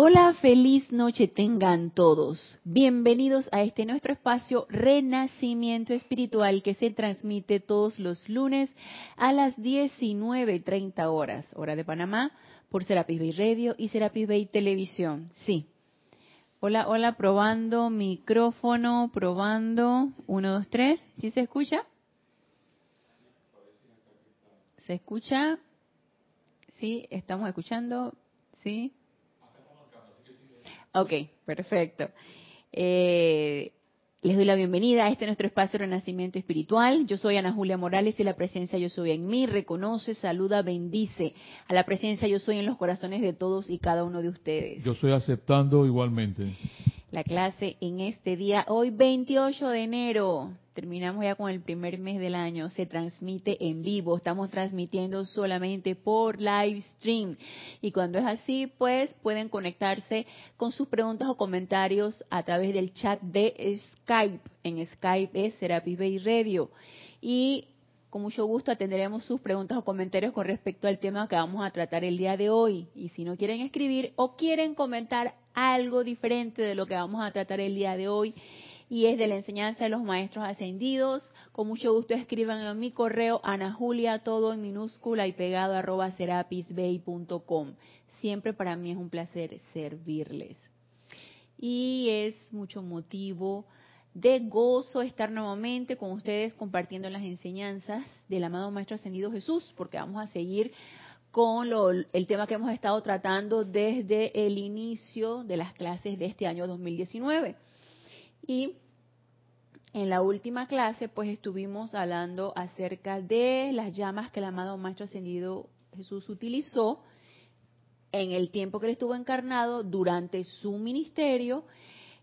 Hola, feliz noche tengan todos. Bienvenidos a este nuestro espacio Renacimiento Espiritual que se transmite todos los lunes a las 19.30 horas, hora de Panamá, por Serapis Bay Radio y Serapis Bay Televisión. Sí. Hola, hola, probando micrófono, probando. Uno, dos, tres. ¿Sí se escucha? ¿Se escucha? Sí, estamos escuchando. Sí. Ok, perfecto. Eh, les doy la bienvenida a este nuestro espacio de renacimiento espiritual. Yo soy Ana Julia Morales y la presencia yo soy en mí reconoce, saluda, bendice a la presencia yo soy en los corazones de todos y cada uno de ustedes. Yo estoy aceptando igualmente. La clase en este día, hoy 28 de enero, terminamos ya con el primer mes del año, se transmite en vivo, estamos transmitiendo solamente por live stream. Y cuando es así, pues pueden conectarse con sus preguntas o comentarios a través del chat de Skype. En Skype es Serapis Bay Radio. Y con mucho gusto atenderemos sus preguntas o comentarios con respecto al tema que vamos a tratar el día de hoy. Y si no quieren escribir o quieren comentar algo diferente de lo que vamos a tratar el día de hoy, y es de la enseñanza de los maestros ascendidos. Con mucho gusto escriban en mi correo Ana Julia, todo en minúscula y pegado arroba serapisbay.com. Siempre para mí es un placer servirles. Y es mucho motivo de gozo estar nuevamente con ustedes compartiendo las enseñanzas del amado Maestro Ascendido Jesús, porque vamos a seguir con el tema que hemos estado tratando desde el inicio de las clases de este año 2019. Y en la última clase, pues estuvimos hablando acerca de las llamas que el amado Maestro Ascendido Jesús utilizó en el tiempo que él estuvo encarnado durante su ministerio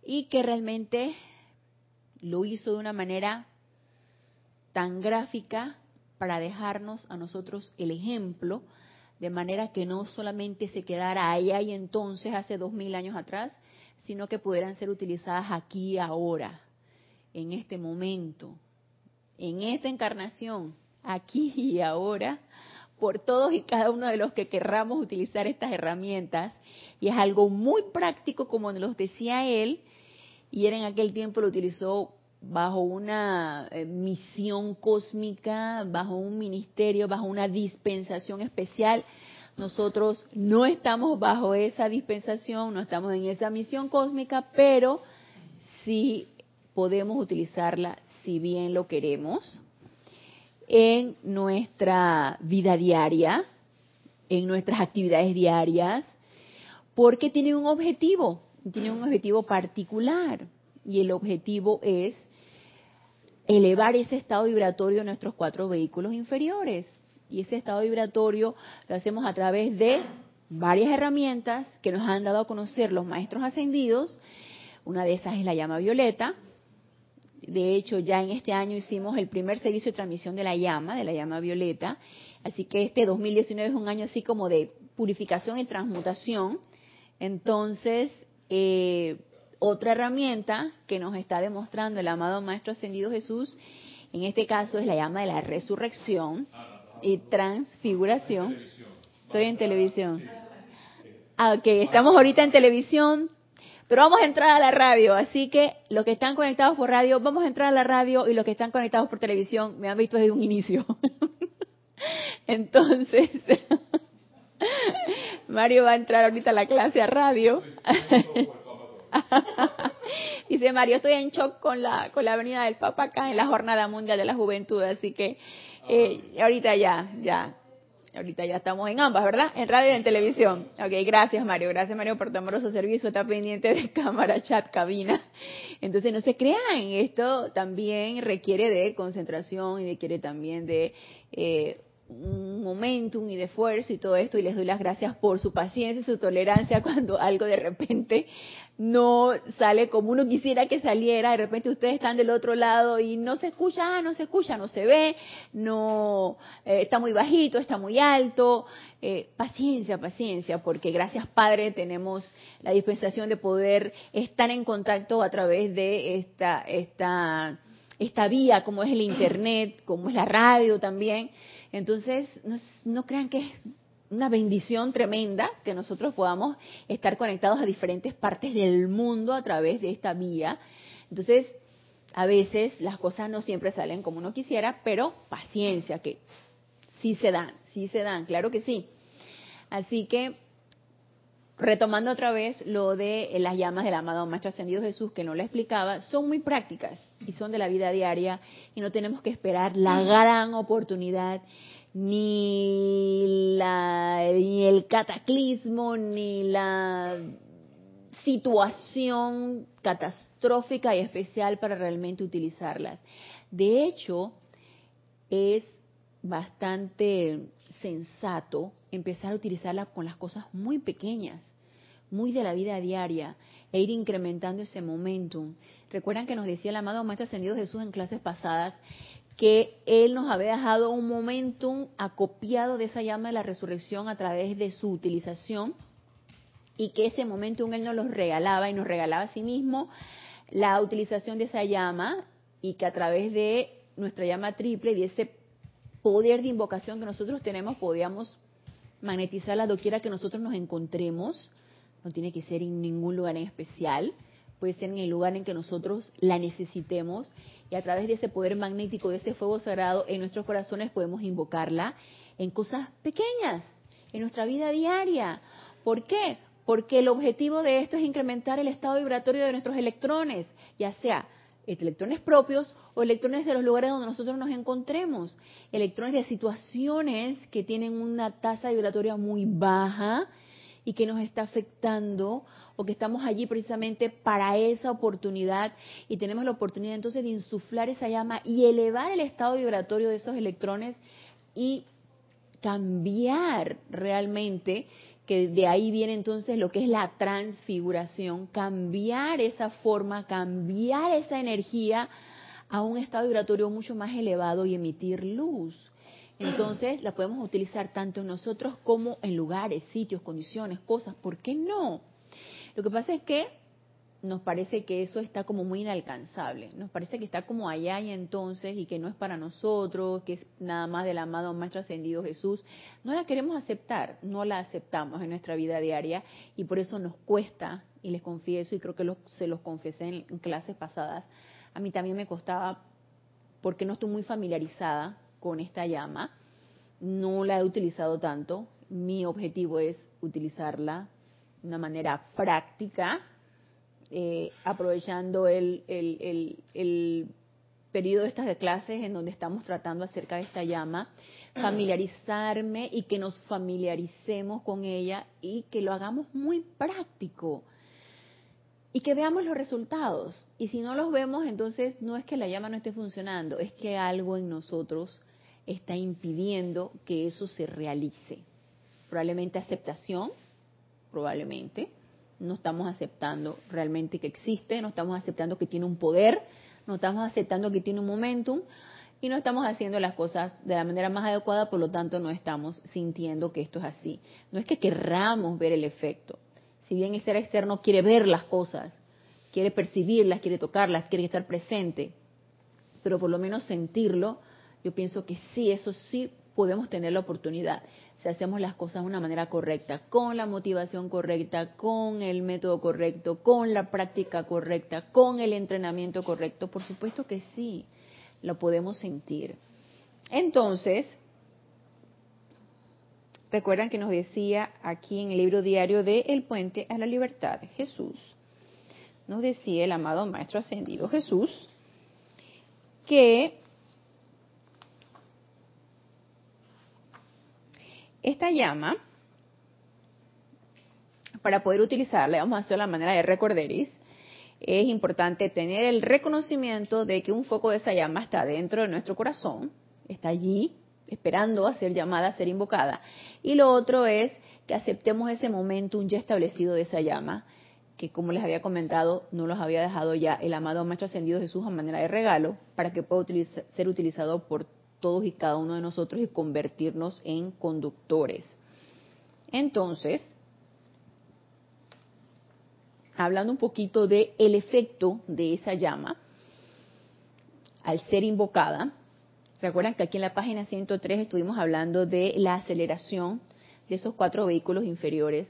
y que realmente lo hizo de una manera tan gráfica para dejarnos a nosotros el ejemplo, de manera que no solamente se quedara allá y entonces hace dos mil años atrás, sino que pudieran ser utilizadas aquí ahora, en este momento, en esta encarnación, aquí y ahora, por todos y cada uno de los que querramos utilizar estas herramientas. Y es algo muy práctico, como nos decía él, y él en aquel tiempo lo utilizó bajo una eh, misión cósmica, bajo un ministerio, bajo una dispensación especial nosotros no estamos bajo esa dispensación, no estamos en esa misión cósmica, pero sí podemos utilizarla si bien lo queremos en nuestra vida diaria, en nuestras actividades diarias, porque tiene un objetivo, tiene un objetivo particular y el objetivo es elevar ese estado vibratorio de nuestros cuatro vehículos inferiores. Y ese estado vibratorio lo hacemos a través de varias herramientas que nos han dado a conocer los maestros ascendidos. Una de esas es la llama violeta. De hecho, ya en este año hicimos el primer servicio de transmisión de la llama, de la llama violeta. Así que este 2019 es un año así como de purificación y transmutación. Entonces, eh, otra herramienta que nos está demostrando el amado Maestro Ascendido Jesús, en este caso es la llama de la resurrección y transfiguración. Estoy en televisión. Ah, ok, estamos ahorita en televisión, pero vamos a entrar a la radio, así que los que están conectados por radio, vamos a entrar a la radio y los que están conectados por televisión me han visto desde un inicio. Entonces, Mario va a entrar ahorita a la clase a radio. Dice Mario, estoy en shock con la con la venida del Papa acá en la Jornada Mundial de la Juventud, así que eh, ahorita ya, ya, ahorita ya estamos en ambas, ¿verdad? En radio y en televisión. Ok, gracias Mario, gracias Mario por tu amoroso servicio, está pendiente de cámara, chat, cabina. Entonces no se crean, esto también requiere de concentración y requiere también de eh, un momentum y de esfuerzo y todo esto y les doy las gracias por su paciencia y su tolerancia cuando algo de repente no sale como uno quisiera que saliera, de repente ustedes están del otro lado y no se escucha, ah, no se escucha, no se ve, no eh, está muy bajito, está muy alto, eh, paciencia, paciencia, porque gracias Padre tenemos la dispensación de poder estar en contacto a través de esta esta esta vía como es el internet, como es la radio también. Entonces, no, no crean que una bendición tremenda que nosotros podamos estar conectados a diferentes partes del mundo a través de esta vía. Entonces, a veces las cosas no siempre salen como uno quisiera, pero paciencia, que sí se dan, sí se dan, claro que sí. Así que, retomando otra vez lo de las llamas del amado Maestro Ascendido Jesús, que no le explicaba, son muy prácticas y son de la vida diaria y no tenemos que esperar la gran oportunidad ni, la, ni el cataclismo, ni la situación catastrófica y especial para realmente utilizarlas. De hecho, es bastante sensato empezar a utilizarlas con las cosas muy pequeñas, muy de la vida diaria, e ir incrementando ese momentum. Recuerdan que nos decía el amado Maestro Ascendido Jesús en clases pasadas que Él nos había dejado un momentum acopiado de esa llama de la resurrección a través de su utilización y que ese momentum Él nos los regalaba y nos regalaba a sí mismo la utilización de esa llama y que a través de nuestra llama triple y de ese poder de invocación que nosotros tenemos podíamos magnetizar la doquiera que nosotros nos encontremos, no tiene que ser en ningún lugar en especial, puede ser en el lugar en que nosotros la necesitemos y a través de ese poder magnético, de ese fuego sagrado en nuestros corazones podemos invocarla en cosas pequeñas, en nuestra vida diaria. ¿Por qué? Porque el objetivo de esto es incrementar el estado vibratorio de nuestros electrones, ya sea electrones propios o electrones de los lugares donde nosotros nos encontremos, electrones de situaciones que tienen una tasa vibratoria muy baja y que nos está afectando o que estamos allí precisamente para esa oportunidad y tenemos la oportunidad entonces de insuflar esa llama y elevar el estado vibratorio de esos electrones y cambiar realmente, que de ahí viene entonces lo que es la transfiguración, cambiar esa forma, cambiar esa energía a un estado vibratorio mucho más elevado y emitir luz. Entonces la podemos utilizar tanto en nosotros como en lugares, sitios, condiciones, cosas. ¿Por qué no? Lo que pasa es que nos parece que eso está como muy inalcanzable, nos parece que está como allá y entonces y que no es para nosotros, que es nada más del amado Maestro Ascendido Jesús. No la queremos aceptar, no la aceptamos en nuestra vida diaria y por eso nos cuesta, y les confieso, y creo que se los confesé en, en clases pasadas, a mí también me costaba porque no estoy muy familiarizada con esta llama. No la he utilizado tanto. Mi objetivo es utilizarla de una manera práctica, eh, aprovechando el, el, el, periodo de estas de clases en donde estamos tratando acerca de esta llama, familiarizarme y que nos familiaricemos con ella y que lo hagamos muy práctico y que veamos los resultados. Y si no los vemos, entonces no es que la llama no esté funcionando, es que algo en nosotros está impidiendo que eso se realice. Probablemente aceptación, probablemente. No estamos aceptando realmente que existe, no estamos aceptando que tiene un poder, no estamos aceptando que tiene un momentum y no estamos haciendo las cosas de la manera más adecuada, por lo tanto no estamos sintiendo que esto es así. No es que querramos ver el efecto. Si bien el ser externo quiere ver las cosas, quiere percibirlas, quiere tocarlas, quiere estar presente, pero por lo menos sentirlo, yo pienso que sí, eso sí podemos tener la oportunidad si hacemos las cosas de una manera correcta, con la motivación correcta, con el método correcto, con la práctica correcta, con el entrenamiento correcto, por supuesto que sí, lo podemos sentir. Entonces, recuerdan que nos decía aquí en el libro diario de El Puente a la Libertad, Jesús, nos decía el amado Maestro Ascendido Jesús, que Esta llama, para poder utilizarla, vamos a hacer la manera de recorderis, es importante tener el reconocimiento de que un foco de esa llama está dentro de nuestro corazón, está allí esperando a ser llamada, a ser invocada. Y lo otro es que aceptemos ese momento ya establecido de esa llama, que como les había comentado, no los había dejado ya el amado Maestro Ascendido Jesús a manera de regalo, para que pueda ser utilizado por todos y cada uno de nosotros y convertirnos en conductores. Entonces, hablando un poquito de el efecto de esa llama al ser invocada, recuerdan que aquí en la página 103 estuvimos hablando de la aceleración de esos cuatro vehículos inferiores,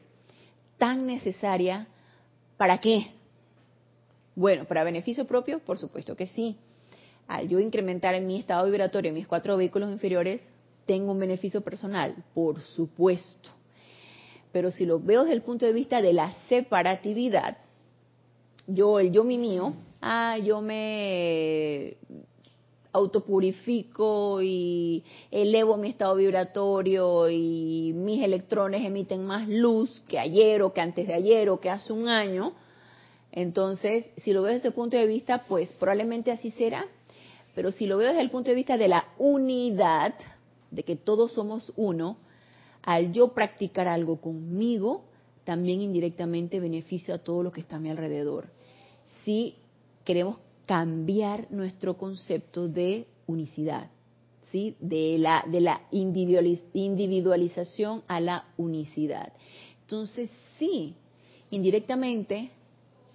tan necesaria, ¿para qué? Bueno, para beneficio propio, por supuesto que sí. Al yo incrementar en mi estado vibratorio mis cuatro vehículos inferiores, tengo un beneficio personal, por supuesto. Pero si lo veo desde el punto de vista de la separatividad, yo, el yo mi mío, ah, yo me autopurifico y elevo mi estado vibratorio y mis electrones emiten más luz que ayer o que antes de ayer o que hace un año. Entonces, si lo veo desde ese punto de vista, pues probablemente así será. Pero si lo veo desde el punto de vista de la unidad, de que todos somos uno, al yo practicar algo conmigo, también indirectamente beneficio a todo lo que está a mi alrededor. Si queremos cambiar nuestro concepto de unicidad, ¿sí? de la, de la individualización a la unicidad. Entonces, sí, indirectamente,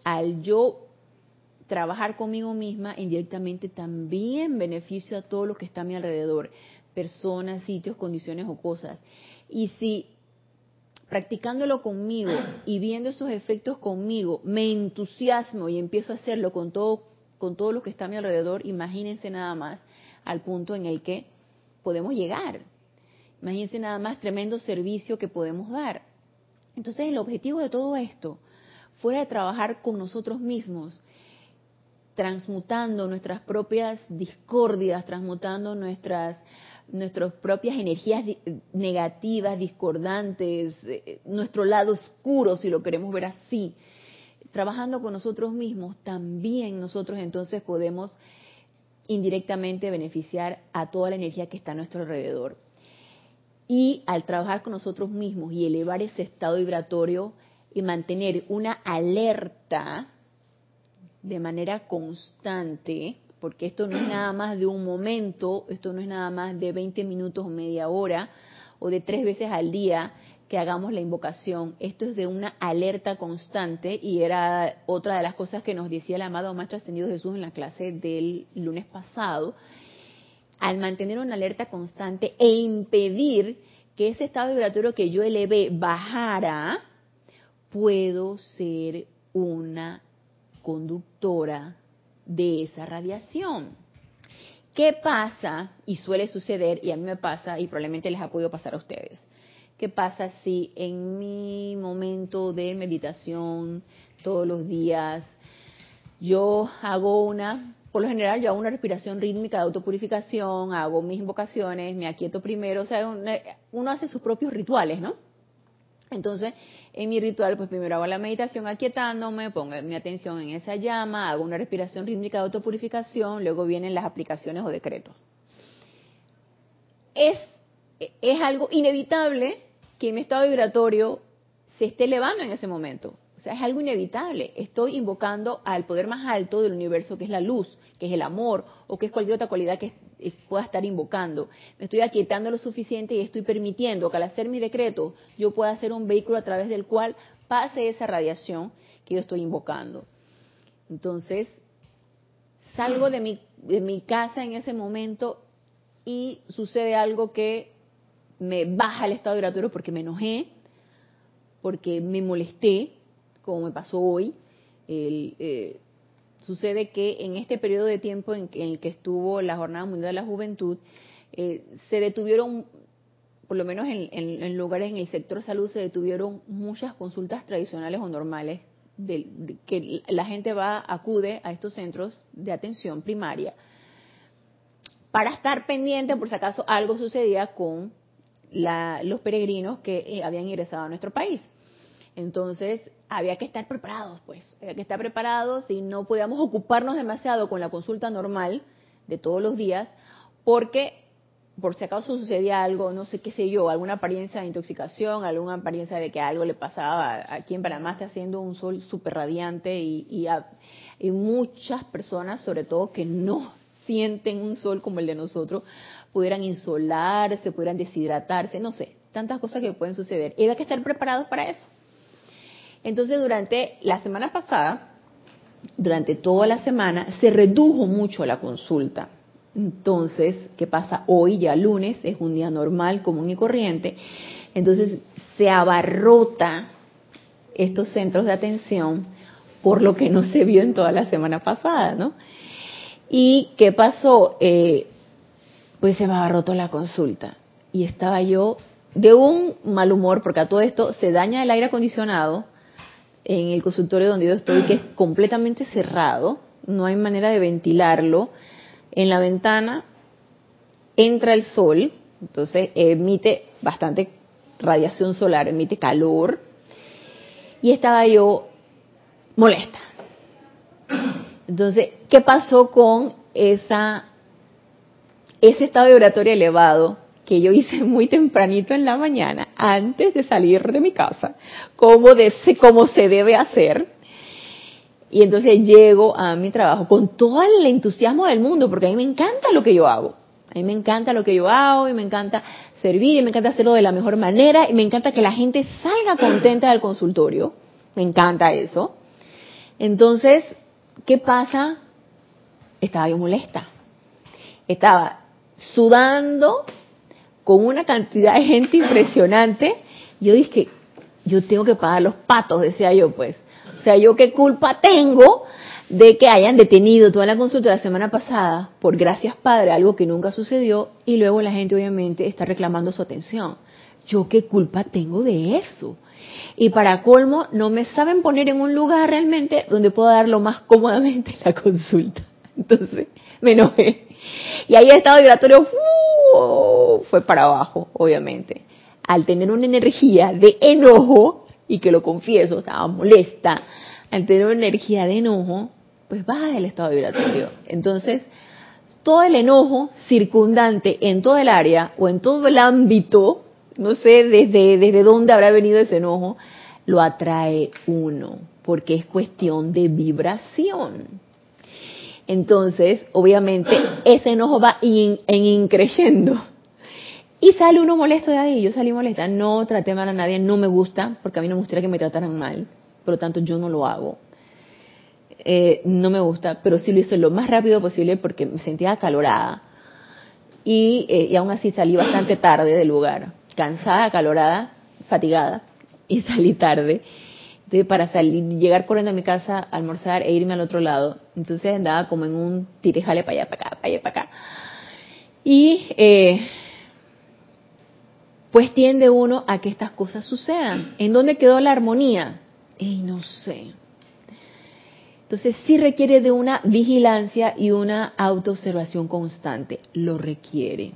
al yo trabajar conmigo misma, indirectamente también beneficio a todo lo que está a mi alrededor, personas, sitios, condiciones o cosas. Y si practicándolo conmigo y viendo esos efectos conmigo, me entusiasmo y empiezo a hacerlo con todo con todo lo que está a mi alrededor, imagínense nada más al punto en el que podemos llegar. Imagínense nada más tremendo servicio que podemos dar. Entonces el objetivo de todo esto, fuera de trabajar con nosotros mismos, transmutando nuestras propias discordias, transmutando nuestras nuestras propias energías negativas, discordantes, eh, nuestro lado oscuro, si lo queremos ver así, trabajando con nosotros mismos, también nosotros entonces podemos indirectamente beneficiar a toda la energía que está a nuestro alrededor. Y al trabajar con nosotros mismos y elevar ese estado vibratorio y mantener una alerta de manera constante, porque esto no es nada más de un momento, esto no es nada más de 20 minutos o media hora o de tres veces al día, que hagamos la invocación. Esto es de una alerta constante y era otra de las cosas que nos decía el amado Maestro Ascendido Jesús en la clase del lunes pasado. Al mantener una alerta constante e impedir que ese estado vibratorio que yo elevé bajara, puedo ser una conductora de esa radiación. ¿Qué pasa? Y suele suceder, y a mí me pasa, y probablemente les ha podido pasar a ustedes ¿Qué pasa si en mi momento de meditación todos los días yo hago una, por lo general yo hago una respiración rítmica de autopurificación, hago mis invocaciones, me aquieto primero, o sea, uno hace sus propios rituales, ¿no? Entonces, en mi ritual, pues primero hago la meditación aquietándome, pongo mi atención en esa llama, hago una respiración rítmica de autopurificación, luego vienen las aplicaciones o decretos. Es, es algo inevitable que mi estado vibratorio se esté elevando en ese momento. O sea, es algo inevitable. Estoy invocando al poder más alto del universo, que es la luz, que es el amor, o que es cualquier otra cualidad que pueda estar invocando. Me estoy aquietando lo suficiente y estoy permitiendo que al hacer mi decreto yo pueda hacer un vehículo a través del cual pase esa radiación que yo estoy invocando. Entonces, salgo de mi, de mi casa en ese momento y sucede algo que me baja el estado vibratorio porque me enojé, porque me molesté, como me pasó hoy. Eh, sucede que en este periodo de tiempo en, el que estuvo la Jornada Mundial de la Juventud, eh, se detuvieron, por lo menos en, lugares en el sector salud, se detuvieron muchas consultas tradicionales o normales, de, que la gente va, acude a estos centros de atención primaria para estar pendiente por si acaso algo sucedía con los peregrinos que eh, habían ingresado a nuestro país. Entonces, había que estar preparados, pues, había que estar preparados y no podíamos ocuparnos demasiado con la consulta normal de todos los días, porque por si acaso sucedía algo, no sé qué sé yo, alguna apariencia de intoxicación, alguna apariencia de que algo le pasaba. Aquí en Panamá está haciendo un sol súper radiante y, y, y muchas personas, sobre todo que no sienten un sol como el de nosotros, pudieran insolarse, pudieran deshidratarse, no sé, tantas cosas que pueden suceder. Y hay que estar preparados para eso. Entonces, durante la semana pasada, durante toda la semana, se redujo mucho la consulta. Entonces, ¿qué pasa? Hoy, ya lunes, es un día normal, común y corriente. Entonces, se abarrota estos centros de atención por lo que no se vio en toda la semana pasada, ¿no? ¿Y qué pasó? Eh, pues se me abarrotó la consulta y estaba yo de un mal humor, porque a todo esto se daña el aire acondicionado en el consultorio donde yo estoy, que es completamente cerrado, no hay manera de ventilarlo. En la ventana entra el sol, entonces emite bastante radiación solar, emite calor, y estaba yo molesta. Entonces, ¿qué pasó con esa ese estado vibratorio elevado que yo hice muy tempranito en la mañana, antes de salir de mi casa, como, de, como se debe hacer. Y entonces llego a mi trabajo con todo el entusiasmo del mundo, porque a mí me encanta lo que yo hago. A mí me encanta lo que yo hago y me encanta servir y me encanta hacerlo de la mejor manera y me encanta que la gente salga contenta del consultorio. Me encanta eso. Entonces, ¿qué pasa? Estaba yo molesta. Estaba sudando con una cantidad de gente impresionante. Yo dije, yo tengo que pagar los patos, decía yo, pues. O sea, yo qué culpa tengo de que hayan detenido toda la consulta la semana pasada por gracias padre, algo que nunca sucedió, y luego la gente obviamente está reclamando su atención. Yo qué culpa tengo de eso. Y para colmo, no me saben poner en un lugar realmente donde pueda darlo más cómodamente la consulta. Entonces, me enojé. Y ahí el estado vibratorio fue para abajo, obviamente. Al tener una energía de enojo, y que lo confieso, estaba molesta, al tener una energía de enojo, pues baja el estado vibratorio. Entonces, todo el enojo circundante en todo el área o en todo el ámbito, no sé desde, desde dónde habrá venido ese enojo, lo atrae uno, porque es cuestión de vibración. Entonces, obviamente, ese enojo va en increyendo. Y sale uno molesto de ahí. Yo salí molesta. No traté mal a nadie. No me gusta, porque a mí no me gustaría que me trataran mal. Por lo tanto, yo no lo hago. Eh, no me gusta, pero sí lo hice lo más rápido posible porque me sentía acalorada. Y, eh, y aún así salí bastante tarde del lugar. Cansada, acalorada, fatigada. Y salí tarde para salir, llegar corriendo a mi casa, almorzar e irme al otro lado. Entonces andaba como en un tirejale para allá, para acá, para allá, para acá. Y eh, pues tiende uno a que estas cosas sucedan. ¿En dónde quedó la armonía? Y no sé. Entonces sí requiere de una vigilancia y una autoobservación constante. Lo requiere.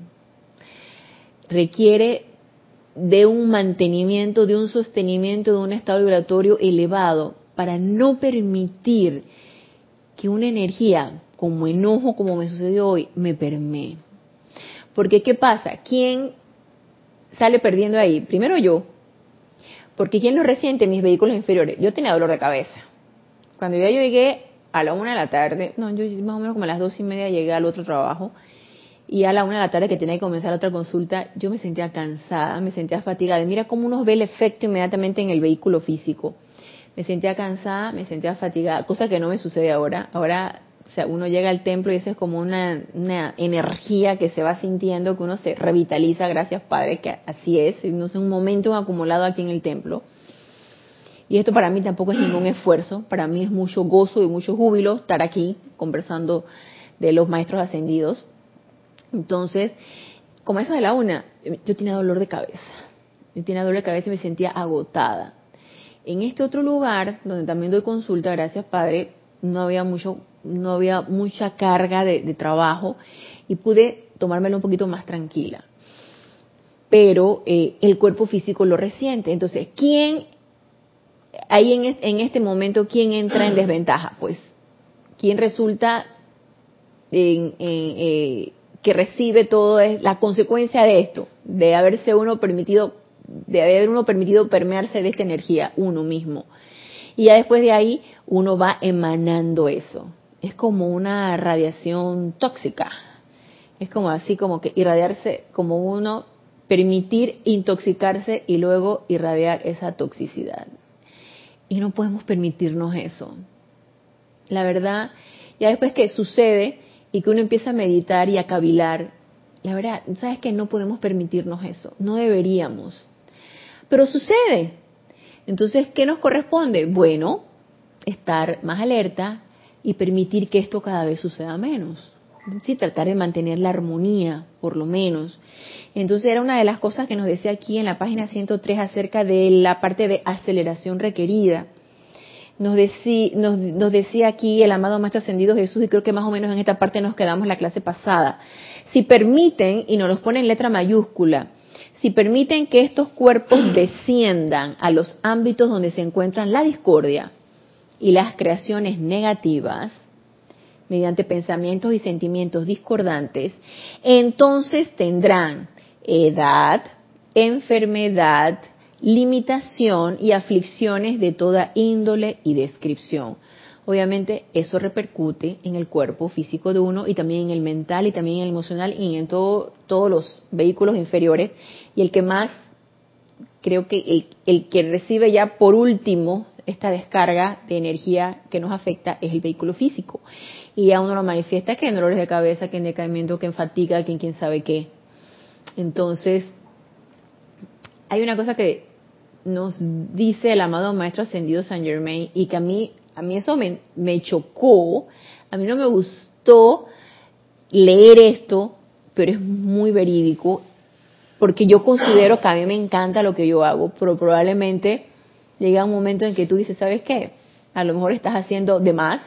Requiere de un mantenimiento, de un sostenimiento de un estado vibratorio elevado para no permitir que una energía como enojo, como me sucedió hoy, me permee. Porque ¿qué pasa? ¿Quién sale perdiendo ahí? Primero yo, porque ¿quién lo resiente? Mis vehículos inferiores. Yo tenía dolor de cabeza. Cuando ya yo llegué a la una de la tarde, no, yo más o menos como a las dos y media llegué al otro trabajo, y a la una de la tarde que tenía que comenzar otra consulta, yo me sentía cansada, me sentía fatigada. Mira cómo uno ve el efecto inmediatamente en el vehículo físico. Me sentía cansada, me sentía fatigada, cosa que no me sucede ahora. Ahora o sea, uno llega al templo y eso es como una, una, energía que se va sintiendo, que uno se revitaliza, gracias Padre, que así es, no es un momento acumulado aquí en el templo. Y esto para mí tampoco es ningún esfuerzo, para mí es mucho gozo y mucho júbilo estar aquí conversando de los maestros ascendidos. Entonces, como eso de la una, yo tenía dolor de cabeza. Yo tenía dolor de cabeza y me sentía agotada. En este otro lugar, donde también doy consulta, gracias Padre, no había mucho, no había mucha carga de, trabajo y pude tomármelo un poquito más tranquila. Pero eh, el cuerpo físico lo resiente. Entonces, ¿quién, ahí en, en este momento, quién entra en desventaja? Pues, ¿quién resulta en, eh, que recibe todo es la consecuencia de esto, de haberse uno permitido, de haber uno permitido permearse de esta energía, uno mismo. Y ya después de ahí uno va emanando eso. Es como una radiación tóxica. Es como así como que irradiarse, como uno permitir intoxicarse y luego irradiar esa toxicidad. Y no podemos permitirnos eso. La verdad, ya después que sucede, y que uno empieza a meditar y a cavilar, la verdad, sabes que no podemos permitirnos eso, no deberíamos. Pero sucede. Entonces, ¿qué nos corresponde? Bueno, estar más alerta y permitir que esto cada vez suceda menos. Sí, tratar de mantener la armonía, por lo menos. Entonces era una de las cosas que nos decía aquí en la página 103 acerca de la parte de aceleración requerida. Nos, nos, decía aquí el amado Maestro Ascendido Jesús, y creo que más o menos en esta parte nos quedamos la clase pasada. Si permiten, y nos los pone en letra mayúscula, si permiten que estos cuerpos desciendan a los ámbitos donde se encuentran la discordia y las creaciones negativas, mediante pensamientos y sentimientos discordantes, entonces tendrán edad, enfermedad, limitación y aflicciones de toda índole y descripción. Obviamente eso repercute en el cuerpo físico de uno y también en el mental y también en el emocional y en todos los vehículos inferiores. Y el que más, creo que el, el que recibe ya por último esta descarga de energía que nos afecta es el vehículo físico. Y a uno lo manifiesta que en dolores de cabeza, que en decaimiento, que en fatiga, que en quién sabe qué. Entonces, hay una cosa que nos dice el amado Maestro Ascendido San Germain y que a mí, a mí eso me, me chocó, a mí no me gustó leer esto, pero es muy verídico, porque yo considero que a mí me encanta lo que yo hago, pero probablemente llega un momento en que tú dices, ¿sabes qué? A lo mejor estás haciendo de más.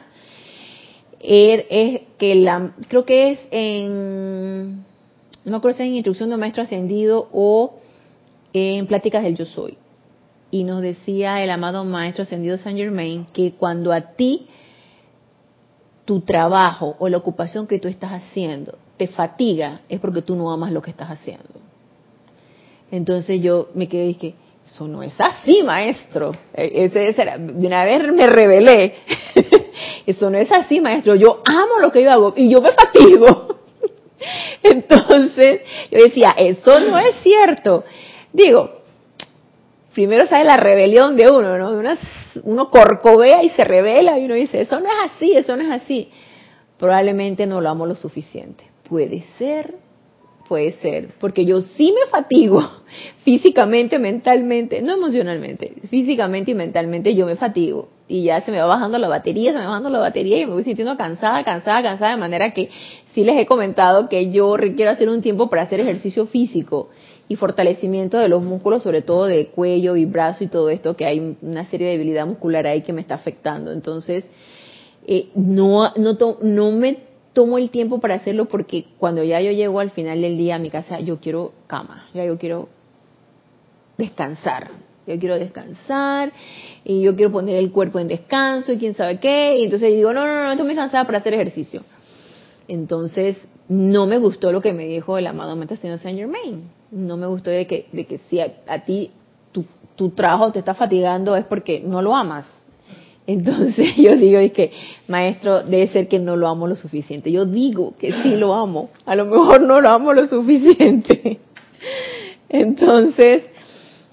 Er, es que la, creo que es en, no me acuerdo si es en Instrucción de Maestro Ascendido o en Pláticas del Yo Soy. Y nos decía el amado Maestro Ascendido Saint Germain que cuando a ti tu trabajo o la ocupación que tú estás haciendo te fatiga, es porque tú no amas lo que estás haciendo. Entonces yo me quedé y dije, eso no es así, maestro. E, ese, de una vez me rebelé. Eso no es así, maestro. Yo amo lo que yo hago y yo me fatigo. Entonces, yo decía, eso no es cierto. Digo, primero sale la rebelión de uno, ¿no? uno corcovea y se revela y uno dice, eso no es así, eso no es así. Probablemente no lo amo lo suficiente. Puede ser, Puede ser, porque yo sí me fatigo físicamente, mentalmente, no emocionalmente, físicamente y mentalmente yo me fatigo y ya se me va bajando la batería, se me va bajando la batería y me voy sintiendo cansada, cansada, cansada, de manera que sí les he comentado que yo requiero hacer un tiempo para hacer ejercicio físico y fortalecimiento de los músculos, sobre todo de cuello y brazo y todo esto, que hay una serie de debilidad muscular ahí que me está afectando. Entonces, eh, no, no, no me tomo el tiempo para hacerlo porque cuando ya yo llego al final del día a mi casa, yo quiero cama, ya yo quiero descansar. Yo quiero descansar y yo quiero poner el cuerpo en descanso y quién sabe qué. Y entonces digo, no, no, no, estoy muy cansada para hacer ejercicio. Entonces, no me gustó lo que me dijo el amado Señor Saint Germain. No me gustó de que, de que si a, ti tu, tu trabajo te está fatigando es porque no lo amas. Entonces yo digo, es que, maestro, debe ser que no lo amo lo suficiente. Yo digo que sí lo amo, a lo mejor no lo amo lo suficiente. Entonces,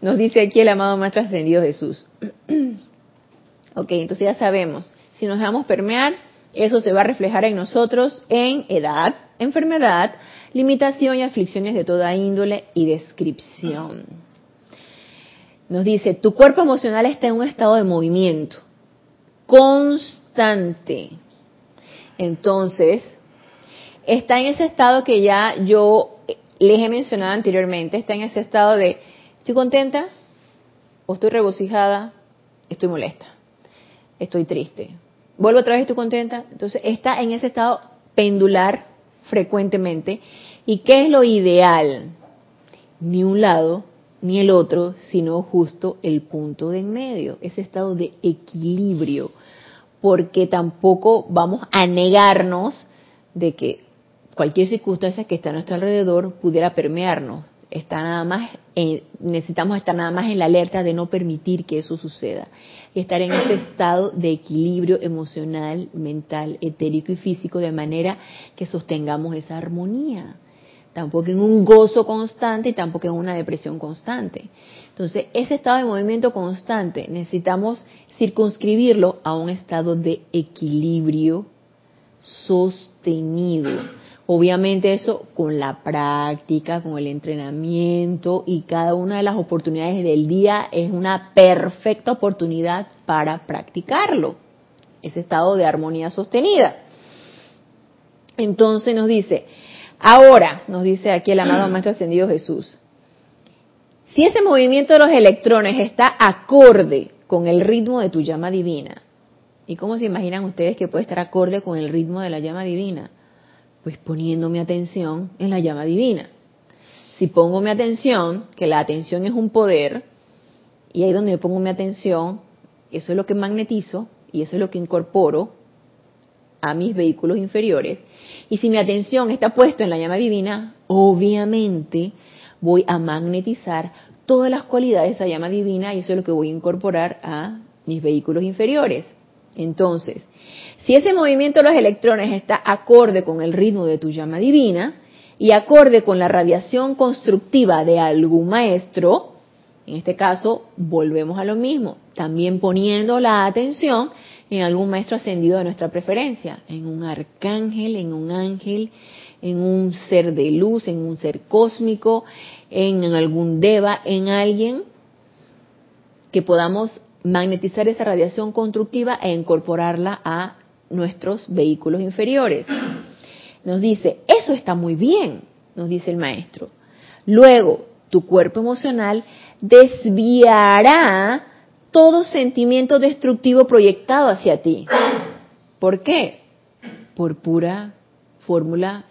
nos dice aquí el amado Maestro Ascendido Jesús. ok, entonces ya sabemos, si nos dejamos permear, eso se va a reflejar en nosotros en edad, enfermedad, limitación y aflicciones de toda índole y descripción. Nos dice, tu cuerpo emocional está en un estado de movimiento constante. Entonces, está en ese estado que ya yo les he mencionado anteriormente, está en ese estado de, estoy contenta estoy regocijada, estoy molesta, estoy triste. Vuelvo otra vez, estoy contenta. Entonces, está en ese estado pendular frecuentemente. ¿Y qué es lo ideal? Ni un lado ni el otro, sino justo el punto de en medio, ese estado de equilibrio, porque tampoco vamos a negarnos de que cualquier circunstancia que está a nuestro alrededor pudiera permearnos. Está nada más necesitamos estar nada más en la alerta de no permitir que eso suceda y estar en ese estado de equilibrio emocional, mental, etérico y físico de manera que sostengamos esa armonía tampoco en un gozo constante y tampoco en una depresión constante. Entonces, ese estado de movimiento constante necesitamos circunscribirlo a un estado de equilibrio sostenido. Obviamente eso con la práctica, con el entrenamiento y cada una de las oportunidades del día es una perfecta oportunidad para practicarlo. Ese estado de armonía sostenida. Entonces nos dice, ahora, nos dice aquí el amado Maestro Ascendido Jesús, si ese movimiento de los electrones está acorde con el ritmo de tu llama divina, ¿y cómo se imaginan ustedes que puede estar acorde con el ritmo de la llama divina? Pues poniendo mi atención en la llama divina. Si pongo mi atención, que la atención es un poder, y ahí donde yo pongo mi atención, eso es lo que magnetizo y eso es lo que incorporo a mis vehículos inferiores. Y si mi atención está puesta en la llama divina, obviamente voy a magnetizar todas las cualidades de esa llama divina y eso es lo que voy a incorporar a mis vehículos inferiores. Entonces, si ese movimiento de los electrones está acorde con el ritmo de tu llama divina y acorde con la radiación constructiva de algún maestro, en este caso volvemos a lo mismo, también poniendo la atención en algún maestro ascendido de nuestra preferencia, en un arcángel, en un ángel, en un ser de luz, en un ser cósmico, en, algún deva, en alguien que podamos magnetizar esa radiación constructiva e incorporarla a nuestros vehículos inferiores. Nos dice, eso está muy bien, nos dice el maestro. Luego, tu cuerpo emocional desviará todo sentimiento destructivo proyectado hacia ti. ¿Por qué? Por pura fórmula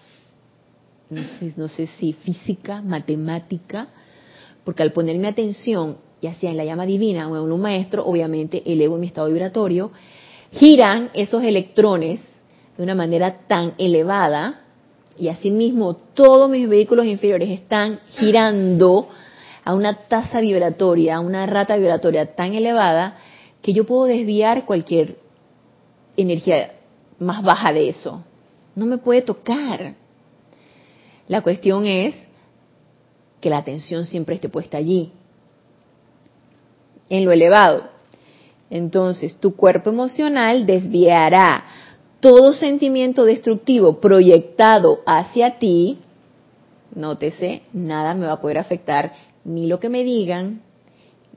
no sé, si física, matemática, porque al ponerme atención, ya sea en la llama divina o en un maestro, obviamente elevo mi estado vibratorio, giran esos electrones de una manera tan elevada y asimismo todos mis vehículos inferiores están girando a una tasa vibratoria, a una rata vibratoria tan elevada que yo puedo desviar cualquier energía más baja de eso. No me puede tocar. La cuestión es que la atención siempre esté puesta allí, en lo elevado. Entonces, tu cuerpo emocional desviará todo sentimiento destructivo proyectado hacia ti. Nótese, nada me va a poder afectar, ni lo que me digan,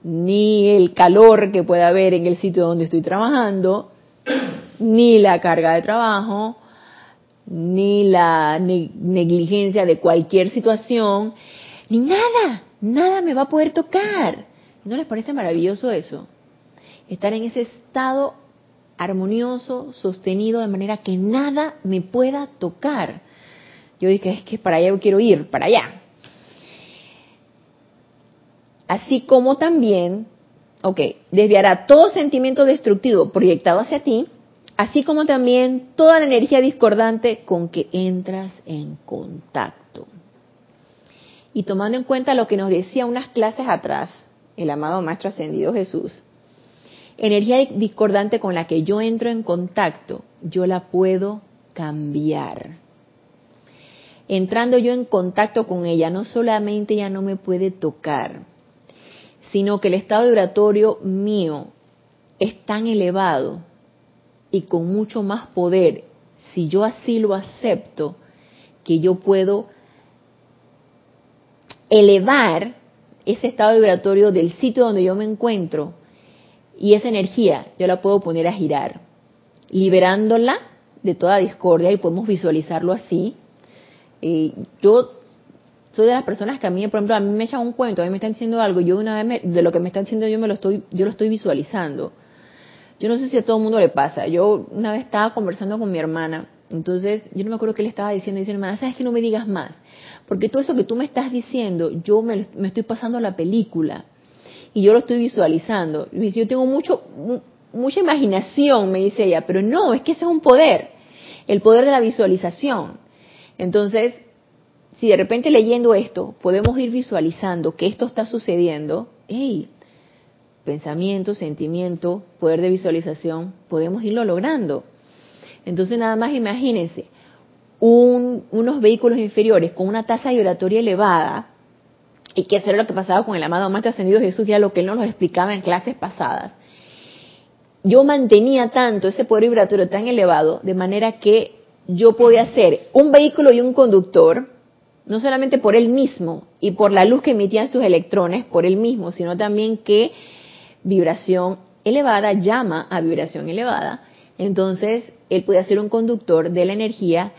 ni el calor que pueda haber en el sitio donde estoy trabajando, ni la carga de trabajo, ni la negligencia de cualquier situación, ni nada, nada me va a poder tocar. ¿No les parece maravilloso eso? Estar en ese estado armonioso, sostenido, de manera que nada me pueda tocar. Yo dije, es que para allá yo quiero ir, para allá. Así como también, ok, desviará todo sentimiento destructivo proyectado hacia ti, así como también toda la energía discordante con que entras en contacto. Y tomando en cuenta lo que nos decía unas clases atrás, el amado Maestro Ascendido Jesús, energía discordante con la que yo entro en contacto, yo la puedo cambiar. Entrando yo en contacto con ella, no solamente ya no me puede tocar, sino que el estado vibratorio mío es tan elevado y con mucho más poder, si yo así lo acepto, que yo puedo elevar ese estado vibratorio del sitio donde yo me encuentro y esa energía yo la puedo poner a girar, liberándola de toda discordia y podemos visualizarlo así. Eh, yo soy de las personas que a mí, por ejemplo, a mí me echan un cuento, a mí me están diciendo algo, yo una vez de lo que me están diciendo yo me lo estoy, yo lo estoy visualizando. Yo no sé si a todo el mundo le pasa. Yo una vez estaba conversando con mi hermana, entonces yo no me acuerdo qué le estaba diciendo. Dice, hermana, ¿sabes que no me digas más? Porque todo eso que tú me estás diciendo, yo me, estoy pasando la película y yo lo estoy visualizando. Dice, yo tengo mucho, mucha imaginación, me dice ella, pero no, es que eso es un poder, el poder de la visualización. Entonces, si de repente leyendo esto podemos ir visualizando que esto está sucediendo, hey, pensamiento, sentimiento, poder de visualización, podemos irlo logrando. Entonces nada más imagínense, unos vehículos inferiores con una tasa vibratoria elevada, y que eso era lo que pasaba con el amado Maestro Ascendido Jesús, ya lo que él nos lo explicaba en clases pasadas. Yo mantenía tanto ese poder vibratorio tan elevado, de manera que yo podía ser un vehículo y un conductor, no solamente por él mismo y por la luz que emitían sus electrones, por él mismo, sino también que vibración elevada llama a vibración elevada. Entonces, él podía ser un conductor de la energía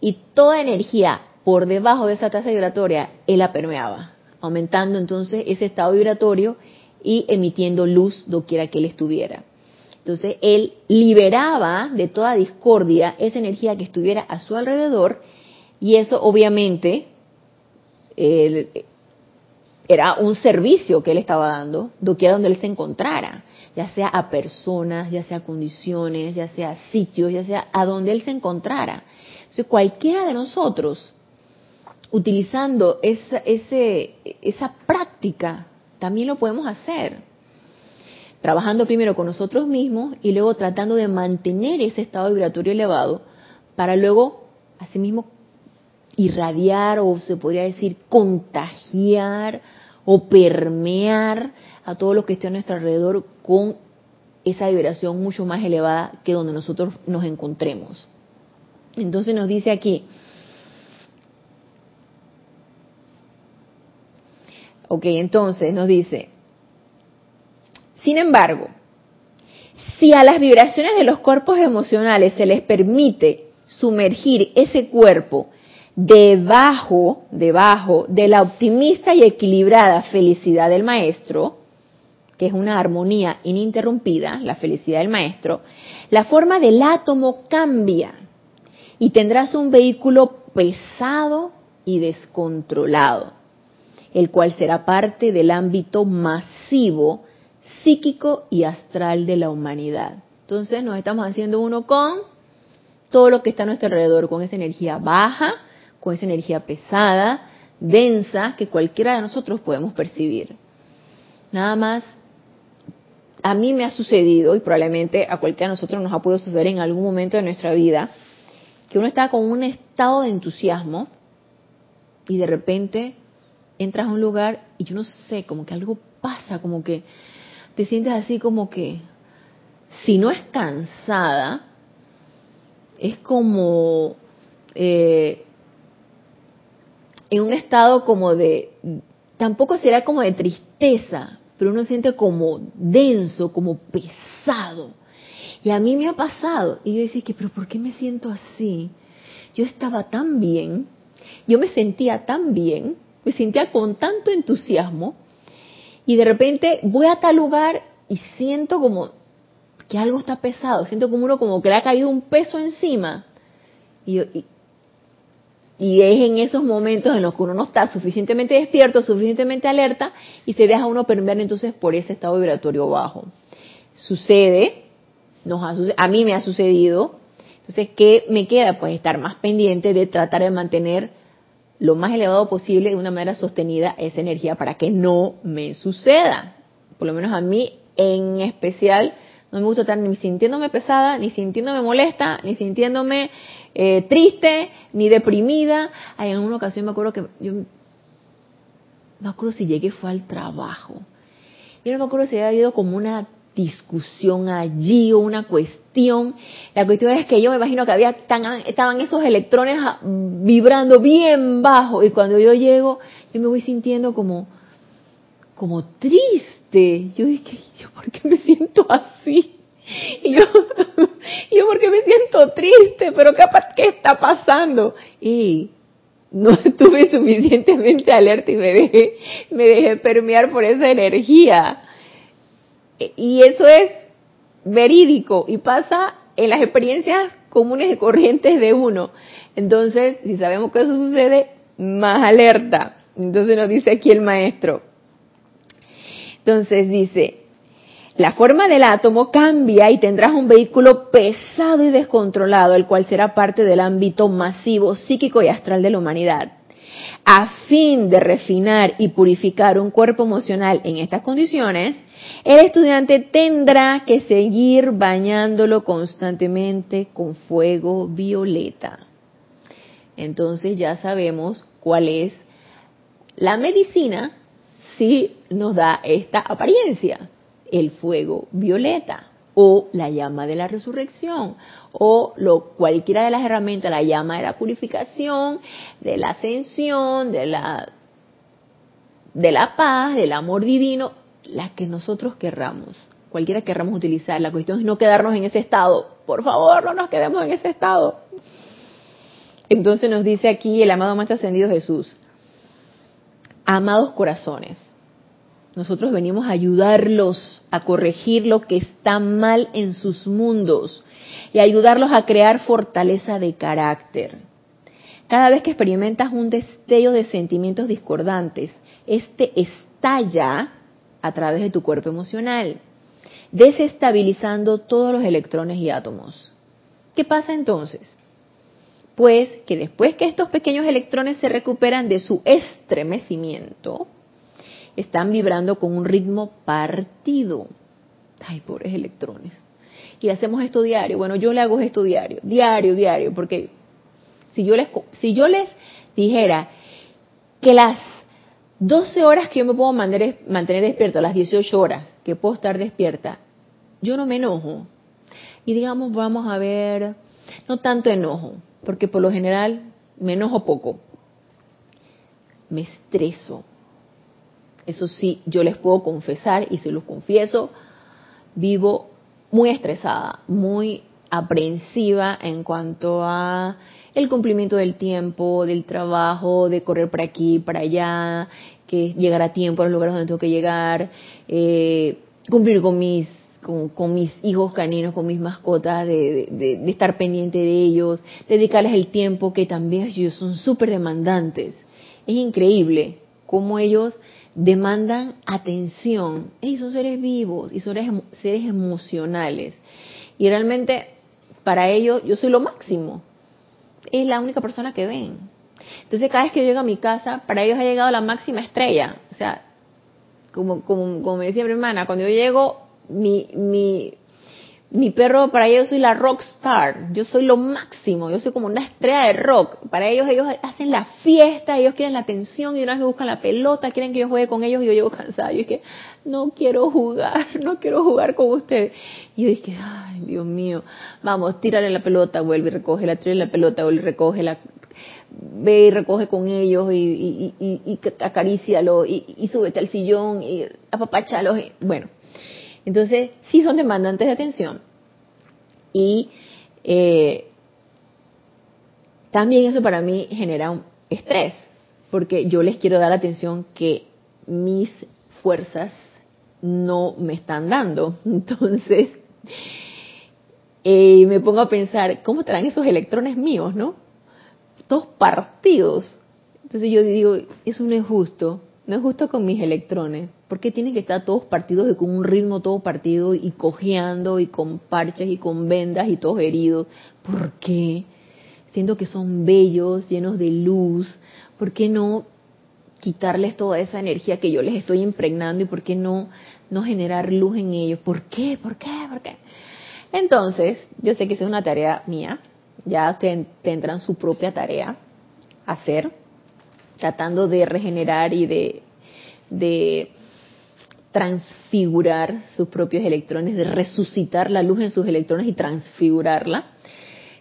y toda energía por debajo de esa tasa vibratoria, él la permeaba, aumentando entonces ese estado vibratorio y emitiendo luz doquiera que él estuviera. Entonces, él liberaba de toda discordia esa energía que estuviera a su alrededor y eso obviamente era un servicio que él estaba dando, doquiera donde él se encontrara, ya sea a personas, ya sea a condiciones, ya sea a sitios, ya sea a donde él se encontrara. Entonces, cualquiera de nosotros, utilizando esa, ese, esa práctica, también lo podemos hacer trabajando primero con nosotros mismos y luego tratando de mantener ese estado vibratorio elevado para luego, asimismo, irradiar o se podría decir contagiar o permear a todo lo que esté a nuestro alrededor con esa vibración mucho más elevada que donde nosotros nos encontremos. Entonces nos dice aquí, ok, entonces nos dice, sin embargo, si a las vibraciones de los cuerpos emocionales se les permite sumergir ese cuerpo debajo, debajo de la optimista y equilibrada felicidad del maestro, que es una armonía ininterrumpida, la felicidad del maestro, la forma del átomo cambia y tendrás un vehículo pesado y descontrolado, el cual será parte del ámbito masivo psíquico y astral de la humanidad. Entonces nos estamos haciendo uno con todo lo que está a nuestro alrededor, con esa energía baja, con esa energía pesada, densa, que cualquiera de nosotros podemos percibir. Nada más, a mí me ha sucedido, y probablemente a cualquiera de nosotros nos ha podido suceder en algún momento de nuestra vida, que uno está con un estado de entusiasmo y de repente entras a un lugar y yo no sé, como que algo pasa, como que te sientes así como que, si no es cansada, es como eh, en un estado como de, tampoco será como de tristeza, pero uno siente como denso, como pesado. Y a mí me ha pasado. Y yo decía que, pero ¿por qué me siento así? Yo estaba tan bien, yo me sentía tan bien, me sentía con tanto entusiasmo, y de repente voy a tal lugar y siento como que algo está pesado, siento como uno como que le ha caído un peso encima. Y, es en esos momentos en los que uno no está suficientemente despierto, suficientemente alerta y se deja uno permear entonces por ese estado vibratorio bajo. Sucede, nos a mí me ha sucedido, entonces ¿qué me queda? Pues estar más pendiente de tratar de mantener lo más elevado posible de una manera sostenida esa energía para que no me suceda. Por lo menos a mí en especial no me gusta estar ni sintiéndome pesada, ni sintiéndome molesta, ni sintiéndome eh, triste, ni deprimida. Hay en una ocasión me acuerdo que yo me acuerdo si llegué fue al trabajo. Yo no me acuerdo si había habido como una discusión allí o una cuestión. La cuestión es que yo me imagino que había estaban esos electrones vibrando bien bajo y cuando yo llego yo me voy sintiendo como como triste. Yo dije, yo por qué me siento así? Yo, yo por qué me siento triste, pero qué está pasando? Y no estuve suficientemente alerta y me dejé me dejé permear por esa energía y eso es verídico y pasa en las experiencias comunes y corrientes de uno. Entonces, si sabemos que eso sucede, más alerta. Entonces nos dice aquí el maestro. Entonces dice, la forma del átomo cambia y tendrás un vehículo pesado y descontrolado, el cual será parte del ámbito masivo, psíquico y astral de la humanidad. A fin de refinar y purificar un cuerpo emocional en estas condiciones, el estudiante tendrá que seguir bañándolo constantemente con fuego violeta. Entonces ya sabemos cuál es la medicina si nos da esta apariencia, el fuego violeta. O la llama de la resurrección, o lo, cualquiera de las herramientas, la llama de la purificación, de la ascensión, de la, de la paz, del amor divino, la que nosotros querramos, cualquiera querramos utilizar. La cuestión es no quedarnos en ese estado. Por favor, no nos quedemos en ese estado. Entonces nos dice aquí el amado Maestro Ascendido Jesús, amados corazones, nosotros venimos a ayudarlos a corregir lo que está mal en sus mundos y ayudarlos a crear fortaleza de carácter. Cada vez que experimentas un destello de sentimientos discordantes, este estalla a través de tu cuerpo emocional, desestabilizando todos los electrones y átomos. ¿Qué pasa entonces? Pues que después que estos pequeños electrones se recuperan de su estremecimiento, están vibrando con un ritmo partido. Ay, pobres electrones. Y hacemos esto diario. Bueno, yo le hago esto diario, diario, diario, porque si yo les, si yo les dijera que las 12 horas que yo me puedo mantener, mantener despierto, las 18 horas que puedo estar despierta, yo no me enojo. Y digamos, vamos a ver, no tanto enojo, porque por lo general me enojo poco. Me estreso, eso sí, yo les puedo confesar y se los confieso, vivo muy estresada, muy aprensiva en cuanto a el cumplimiento del tiempo, del trabajo, de correr para aquí, para allá, que llegar a tiempo a los lugares donde tengo que llegar, eh, cumplir con mis con, mis hijos caninos, con mis mascotas, de, de, estar pendiente de ellos, dedicarles el tiempo que también ellos son súper demandantes. Es increíble cómo ellos demandan atención. Y son seres vivos y son seres, emocionales. Y realmente para ellos yo soy lo máximo. Es la única persona que ven. Entonces cada vez que yo llego a mi casa, para ellos ha llegado la máxima estrella. O sea, como, como, como me decía mi hermana, cuando yo llego, mi, mi, mi perro, para ellos soy la rock star, yo soy lo máximo, yo soy como una estrella de rock. Para ellos, ellos hacen la fiesta, ellos quieren la atención y una vez me buscan la pelota, quieren que yo juegue con ellos y yo llego cansada. Yo que no quiero jugar, no quiero jugar con ustedes. Y yo dije, ay, Dios mío, vamos, tírale la pelota, vuelve y recoge la, tírale la pelota, vuelve y recoge la, ve y recoge con ellos y, y, y, y acarícialo y, y súbete al sillón y apapáchalo. Bueno, entonces, sí son demandantes de atención. Y eh, también eso para mí genera un estrés, porque yo les quiero dar atención que mis fuerzas no me están dando. Entonces, eh, me pongo a pensar, ¿cómo traen esos electrones míos, no? Todos partidos. Entonces yo digo, eso no es justo, no es justo con mis electrones. ¿Por qué tienen que estar todos partidos de con un ritmo todo partido y cojeando y con parches y con vendas y todos heridos? ¿Por qué? Siento que son bellos, llenos de luz. ¿Por qué no quitarles toda esa energía que yo les estoy impregnando y por qué no, no generar luz en ellos? ¿Por qué? ¿Por qué? ¿Por qué? Entonces, yo sé que esa es una tarea mía. Ya ustedes tendrán su propia tarea hacer, tratando de regenerar y de, transfigurar sus propios electrones, de resucitar la luz en sus electrones y transfigurarla.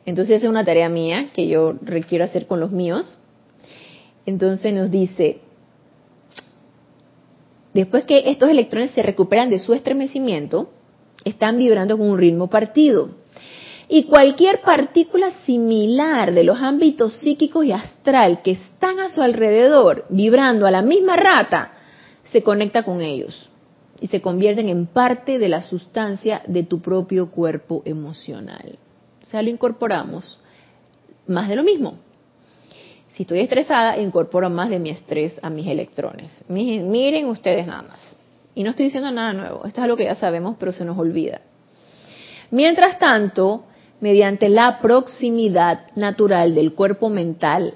Entonces esa es una tarea mía que yo requiero hacer con los míos. Entonces nos dice, después que estos electrones se recuperan de su estremecimiento, están vibrando con un ritmo partido. Y cualquier partícula similar de los ámbitos psíquicos y astral que están a su alrededor, vibrando a la misma rata, se conecta con ellos y se convierten en parte de la sustancia de tu propio cuerpo emocional. O sea, lo incorporamos más de lo mismo. Si estoy estresada, incorporo más de mi estrés a mis electrones. Miren ustedes nada más. Y no estoy diciendo nada nuevo, esto es algo que ya sabemos, pero se nos olvida. Mientras tanto, mediante la proximidad natural del cuerpo mental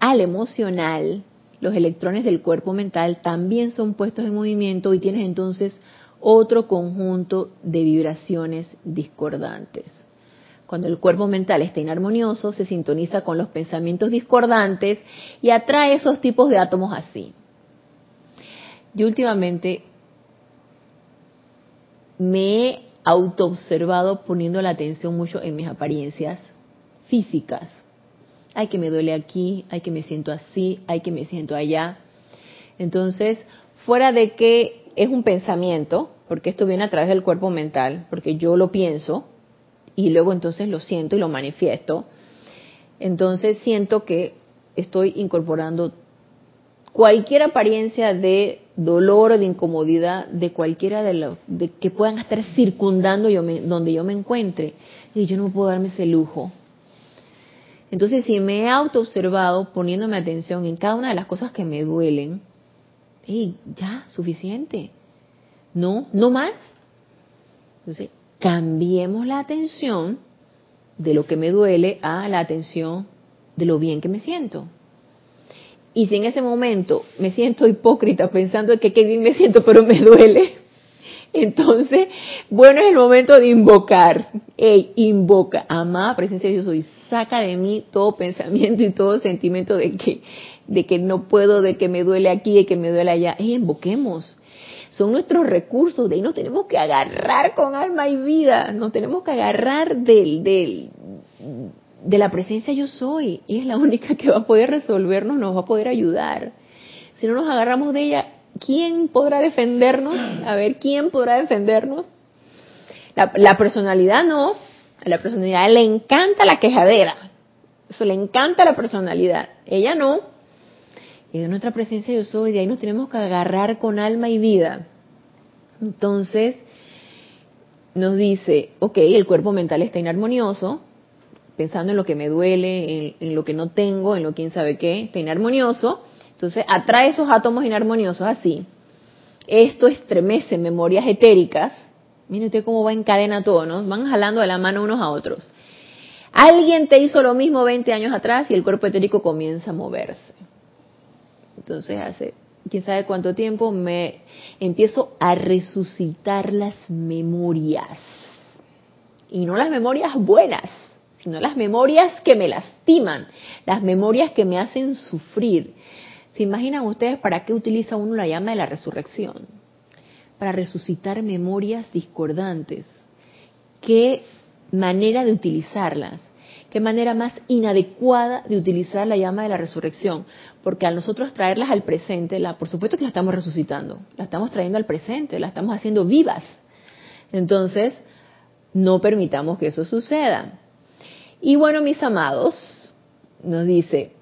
al emocional, los electrones del cuerpo mental también son puestos en movimiento y tienes entonces otro conjunto de vibraciones discordantes. Cuando el cuerpo mental está inarmonioso, se sintoniza con los pensamientos discordantes y atrae esos tipos de átomos así. Yo últimamente me he autoobservado poniendo la atención mucho en mis apariencias físicas. Ay, que me duele aquí, ay, que me siento así, ay, que me siento allá. Entonces, fuera de que es un pensamiento, porque esto viene a través del cuerpo mental, porque yo lo pienso y luego entonces lo siento y lo manifiesto, entonces siento que estoy incorporando cualquier apariencia de dolor de incomodidad de cualquiera de los de que puedan estar circundando yo donde yo me encuentre y yo no puedo darme ese lujo. Entonces, si me he autoobservado poniéndome atención en cada una de las cosas que me duelen, y ya, suficiente. No, no más. Entonces, cambiemos la atención de lo que me duele a la atención de lo bien que me siento. Y si en ese momento me siento hipócrita pensando que qué bien me siento, pero me duele, entonces, bueno, es el momento de invocar. Ey, invoca, amada presencia de Dios soy, saca de mí todo pensamiento y todo sentimiento de que, de que no puedo, de que me duele aquí, de que me duele allá. Ey, invoquemos. Son nuestros recursos, de ahí nos tenemos que agarrar con alma y vida, nos tenemos que agarrar del, del, de la presencia yo soy, y es la única que va a poder resolvernos, nos va a poder ayudar. Si no nos agarramos de ella, ¿quién podrá defendernos? A ver, ¿quién podrá defendernos? La, personalidad no, a la personalidad le encanta la quejadera, eso le encanta la personalidad, ella no. Y de nuestra presencia yo soy, de ahí nos tenemos que agarrar con alma y vida. Entonces, nos dice, ok, el cuerpo mental está inarmonioso, pensando en lo que me duele, en, lo que no tengo, en lo quién sabe qué, está inarmonioso. Entonces atrae esos átomos inarmoniosos así. Esto estremece memorias etéricas. Mire usted cómo va en cadena todo, ¿no? Van jalando de la mano unos a otros. Alguien te hizo lo mismo 20 años atrás y el cuerpo etérico comienza a moverse. Entonces hace quién sabe cuánto tiempo me empiezo a resucitar las memorias. Y no las memorias buenas, sino las memorias que me lastiman, las memorias que me hacen sufrir. ¿Se imaginan ustedes para qué utiliza uno la llama de la resurrección? Para resucitar memorias discordantes. ¿Qué manera de utilizarlas? ¿Qué manera más inadecuada de utilizar la llama de la resurrección? Porque al nosotros traerlas al presente, la, por supuesto que la estamos resucitando, la estamos trayendo al presente, la estamos haciendo vivas. Entonces, no permitamos que eso suceda. Y bueno, mis amados, nos dice,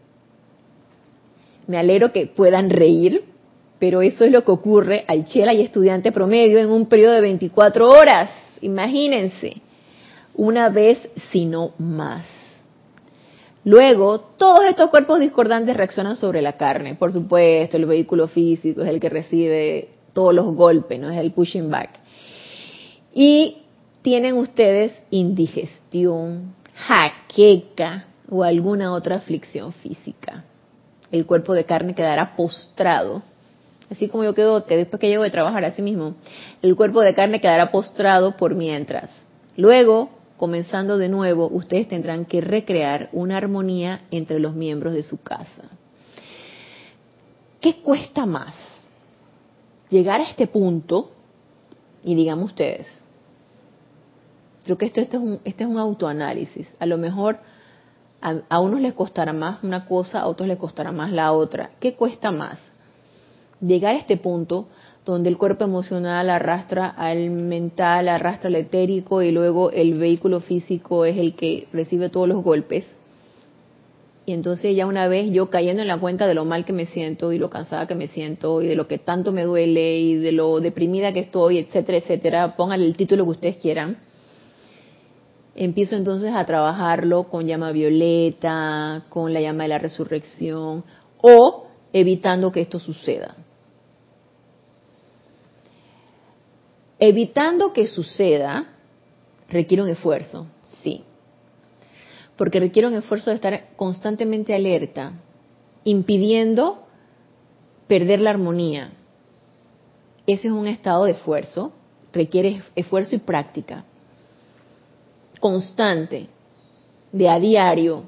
me alegro que puedan reír, pero eso es lo que ocurre al chela y estudiante promedio en un periodo de 24 horas. Imagínense, una vez, si no más. Luego, todos estos cuerpos discordantes reaccionan sobre la carne. Por supuesto, el vehículo físico es el que recibe todos los golpes, no es el pushing back. Y tienen ustedes indigestión, jaqueca o alguna otra aflicción física. El cuerpo de carne quedará postrado, así como yo quedo, que después que llego de trabajar así mismo, el cuerpo de carne quedará postrado por mientras. Luego, comenzando de nuevo, ustedes tendrán que recrear una armonía entre los miembros de su casa. ¿Qué cuesta más? Llegar a este punto, y digamos ustedes, Creo que esto, es un, este es un autoanálisis. A lo mejor a, unos les costará más una cosa, a otros les costará más la otra. ¿Qué cuesta más? Llegar a este punto donde el cuerpo emocional arrastra al mental, arrastra al etérico y luego el vehículo físico es el que recibe todos los golpes. Y entonces ya una vez yo cayendo en la cuenta de lo mal que me siento y lo cansada que me siento y de lo que tanto me duele y de lo deprimida que estoy, etcétera, etcétera, pongan el título que ustedes quieran empiezo entonces a trabajarlo con llama violeta, con la llama de la resurrección o evitando que esto suceda. Evitando que suceda requiere un esfuerzo, sí, porque requiere un esfuerzo de estar constantemente alerta, impidiendo perder la armonía. Ese es un estado de esfuerzo, requiere esfuerzo y práctica constante, de a diario,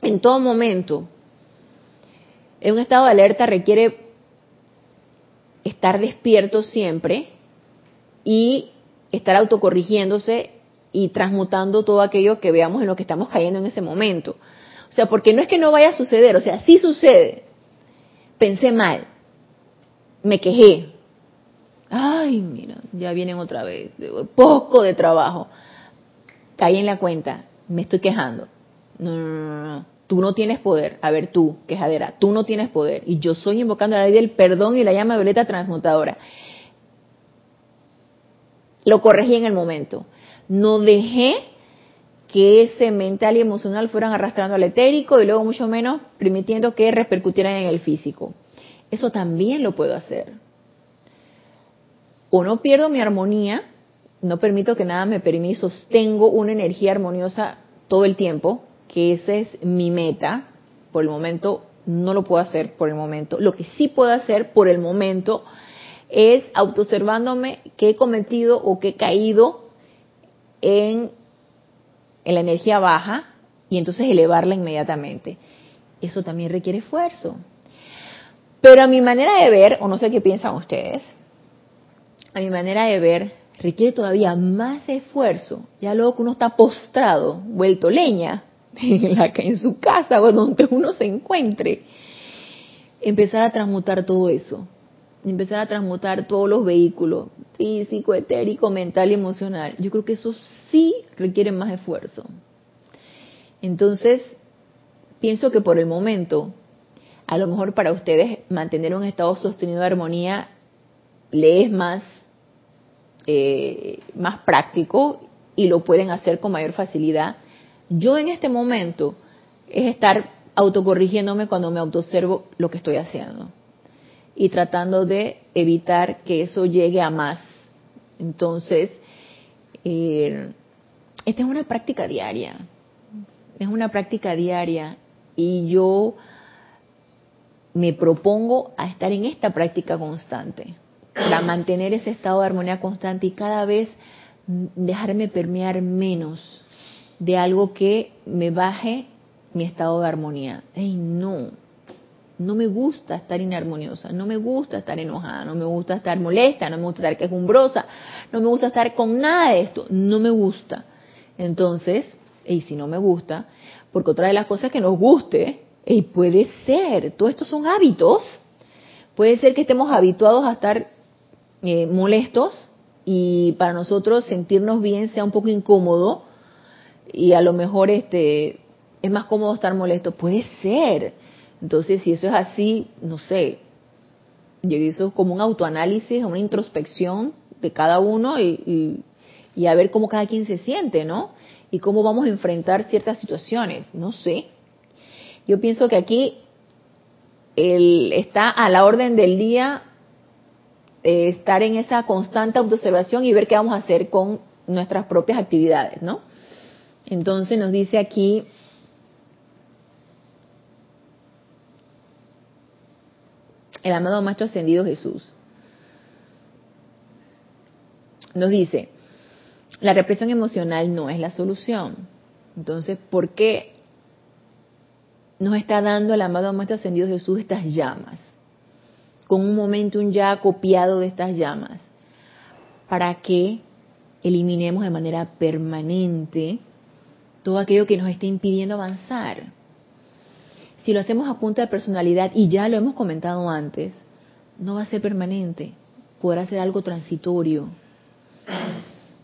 en todo momento. En un estado de alerta requiere estar despierto siempre y estar autocorrigiéndose y transmutando todo aquello que veamos en lo que estamos cayendo en ese momento. O sea, porque no es que no vaya a suceder, o sea, sí sucede. Pensé mal, me quejé. Ay, mira, ya vienen otra vez, poco de trabajo. Caí en la cuenta, me estoy quejando. No, no, no, no, tú no tienes poder. A ver, tú, quejadera, tú no tienes poder. Y yo soy invocando la ley del perdón y la llama violeta transmutadora. Lo corregí en el momento. No dejé que ese mental y emocional fueran arrastrando al etérico y luego mucho menos permitiendo que repercutieran en el físico. Eso también lo puedo hacer. O no pierdo mi armonía, no permito que nada me permita, sostengo una energía armoniosa todo el tiempo, que esa es mi meta. Por el momento no lo puedo hacer por el momento. Lo que sí puedo hacer por el momento es autoobservándome que he cometido o que he caído en, en la energía baja y entonces elevarla inmediatamente. Eso también requiere esfuerzo. Pero a mi manera de ver, o no sé qué piensan ustedes, a mi manera de ver, requiere todavía más esfuerzo. Ya luego que uno está postrado, vuelto leña, en, la, en su casa o donde uno se encuentre, empezar a transmutar todo eso empezar a transmutar todos los vehículos, físico, etérico, mental y emocional. Yo creo que eso sí requiere más esfuerzo. Entonces, pienso que por el momento, a lo mejor para ustedes mantener un estado sostenido de armonía le es más, eh, más práctico y lo pueden hacer con mayor facilidad. Yo en este momento es estar autocorrigiéndome cuando me autoobservo lo que estoy haciendo y tratando de evitar que eso llegue a más. Entonces, eh, esta es una práctica diaria, es una práctica diaria y yo me propongo a estar en esta práctica constante, para mantener ese estado de armonía constante y cada vez dejarme permear menos de algo que me baje mi estado de armonía. ¡Ey, no! No me gusta estar inarmoniosa, no me gusta estar enojada, no me gusta estar molesta, no me gusta estar quejumbrosa, no me gusta estar con nada de esto, no me gusta. Entonces, y si no me gusta, porque otra de las cosas que nos guste, y puede ser, todos estos son hábitos, puede ser que estemos habituados a estar eh, molestos y para nosotros sentirnos bien sea un poco incómodo y a lo mejor este es más cómodo estar molesto, puede ser, entonces, si eso es así, no sé, yo hice como un autoanálisis, una introspección de cada uno y, a ver cómo cada quien se siente, ¿no? Y cómo vamos a enfrentar ciertas situaciones, no sé. Yo pienso que aquí el, está a la orden del día eh, estar en esa constante autoobservación y ver qué vamos a hacer con nuestras propias actividades, ¿no? Entonces nos dice aquí el amado Maestro Ascendido Jesús. Nos dice, la represión emocional no es la solución. Entonces, ¿por qué nos está dando el amado Maestro Ascendido Jesús estas llamas? Con un momentum ya copiado de estas llamas. Para que eliminemos de manera permanente todo aquello que nos esté impidiendo avanzar si lo hacemos a punta de personalidad, y ya lo hemos comentado antes, no va a ser permanente, podrá ser algo transitorio.